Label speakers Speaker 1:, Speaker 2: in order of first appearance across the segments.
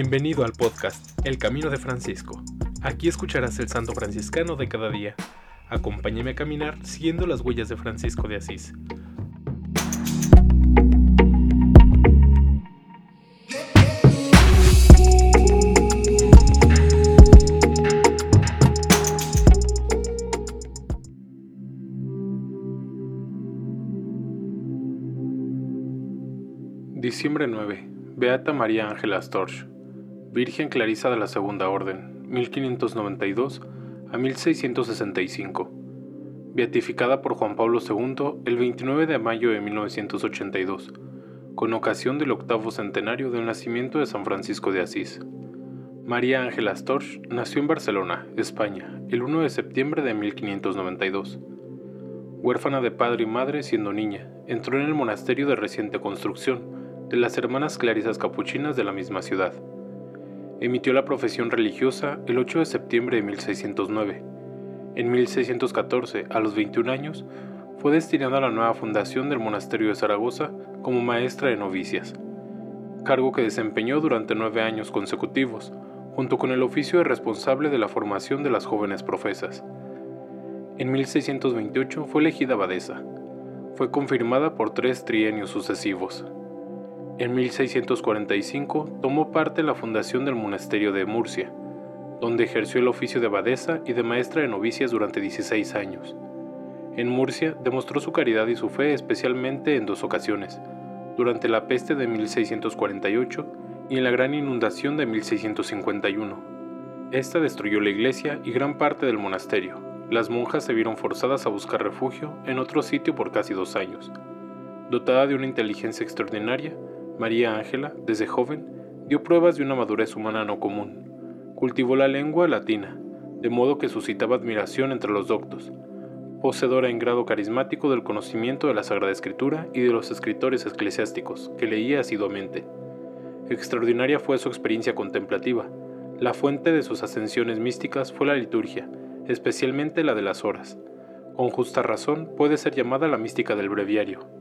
Speaker 1: Bienvenido al podcast El Camino de Francisco. Aquí escucharás el santo franciscano de cada día. Acompáñame a caminar siguiendo las huellas de Francisco de Asís. Diciembre 9. Beata María Ángela Storch, Virgen Clarisa de la Segunda Orden, 1592 a 1665. Beatificada por Juan Pablo II el 29 de mayo de 1982, con ocasión del octavo centenario del nacimiento de San Francisco de Asís. María Ángela Storch nació en Barcelona, España, el 1 de septiembre de 1592. Huérfana de padre y madre siendo niña, entró en el monasterio de reciente construcción, de las hermanas clarisas capuchinas de la misma ciudad. Emitió la profesión religiosa el 8 de septiembre de 1609. En 1614, a los 21 años, fue destinada a la nueva fundación del monasterio de Zaragoza como maestra de novicias, cargo que desempeñó durante nueve años consecutivos, junto con el oficio de responsable de la formación de las jóvenes profesas. En 1628 fue elegida abadesa. Fue confirmada por tres trienios sucesivos. En 1645 tomó parte en la fundación del monasterio de Murcia, donde ejerció el oficio de abadesa y de maestra de novicias durante 16 años. En Murcia demostró su caridad y su fe especialmente en dos ocasiones, durante la peste de 1648 y en la gran inundación de 1651. Esta destruyó la iglesia y gran parte del monasterio. Las monjas se vieron forzadas a buscar refugio en otro sitio por casi dos años. Dotada de una inteligencia extraordinaria, María Ángela, desde joven, dio pruebas de una madurez humana no común. Cultivó la lengua latina, de modo que suscitaba admiración entre los doctos. Poseedora en grado carismático del conocimiento de la Sagrada Escritura y de los escritores eclesiásticos, que leía asiduamente. Extraordinaria fue su experiencia contemplativa. La fuente de sus ascensiones místicas fue la liturgia, especialmente la de las horas. Con justa razón puede ser llamada la mística del breviario.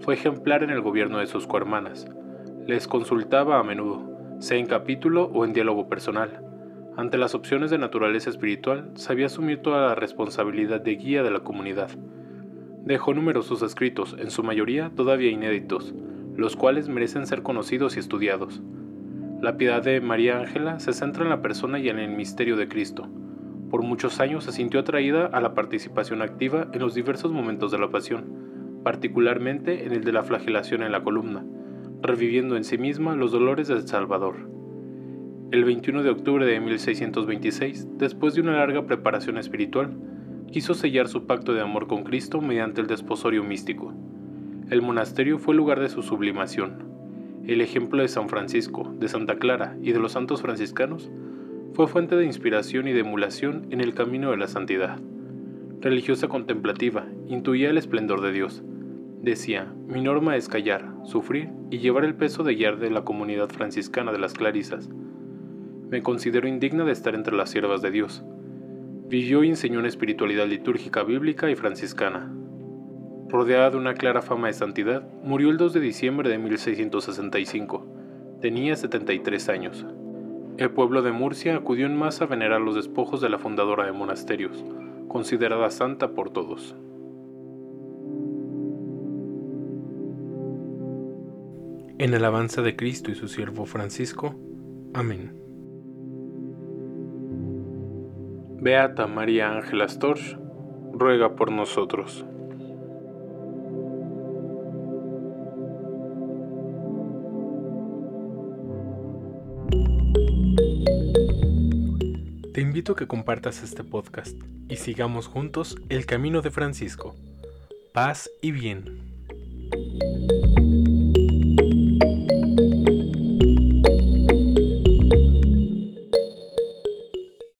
Speaker 1: Fue ejemplar en el gobierno de sus cohermanas. Les consultaba a menudo, sea en capítulo o en diálogo personal. Ante las opciones de naturaleza espiritual, sabía asumir toda la responsabilidad de guía de la comunidad. Dejó numerosos escritos, en su mayoría todavía inéditos, los cuales merecen ser conocidos y estudiados. La piedad de María Ángela se centra en la persona y en el misterio de Cristo. Por muchos años se sintió atraída a la participación activa en los diversos momentos de la pasión particularmente en el de la flagelación en la columna, reviviendo en sí misma los dolores del Salvador. El 21 de octubre de 1626, después de una larga preparación espiritual, quiso sellar su pacto de amor con Cristo mediante el desposorio místico. El monasterio fue el lugar de su sublimación. El ejemplo de San Francisco, de Santa Clara y de los santos franciscanos fue fuente de inspiración y de emulación en el camino de la santidad. Religiosa contemplativa, intuía el esplendor de Dios, Decía, mi norma es callar, sufrir y llevar el peso de guiar de la comunidad franciscana de las Clarisas. Me considero indigna de estar entre las siervas de Dios. Vivió y enseñó una espiritualidad litúrgica bíblica y franciscana. Rodeada de una clara fama de santidad, murió el 2 de diciembre de 1665. Tenía 73 años. El pueblo de Murcia acudió en masa a venerar los despojos de la fundadora de monasterios, considerada santa por todos. En alabanza de Cristo y su siervo Francisco. Amén. Beata María Ángela Storch, ruega por nosotros. Te invito a que compartas este podcast y sigamos juntos el camino de Francisco. Paz y bien.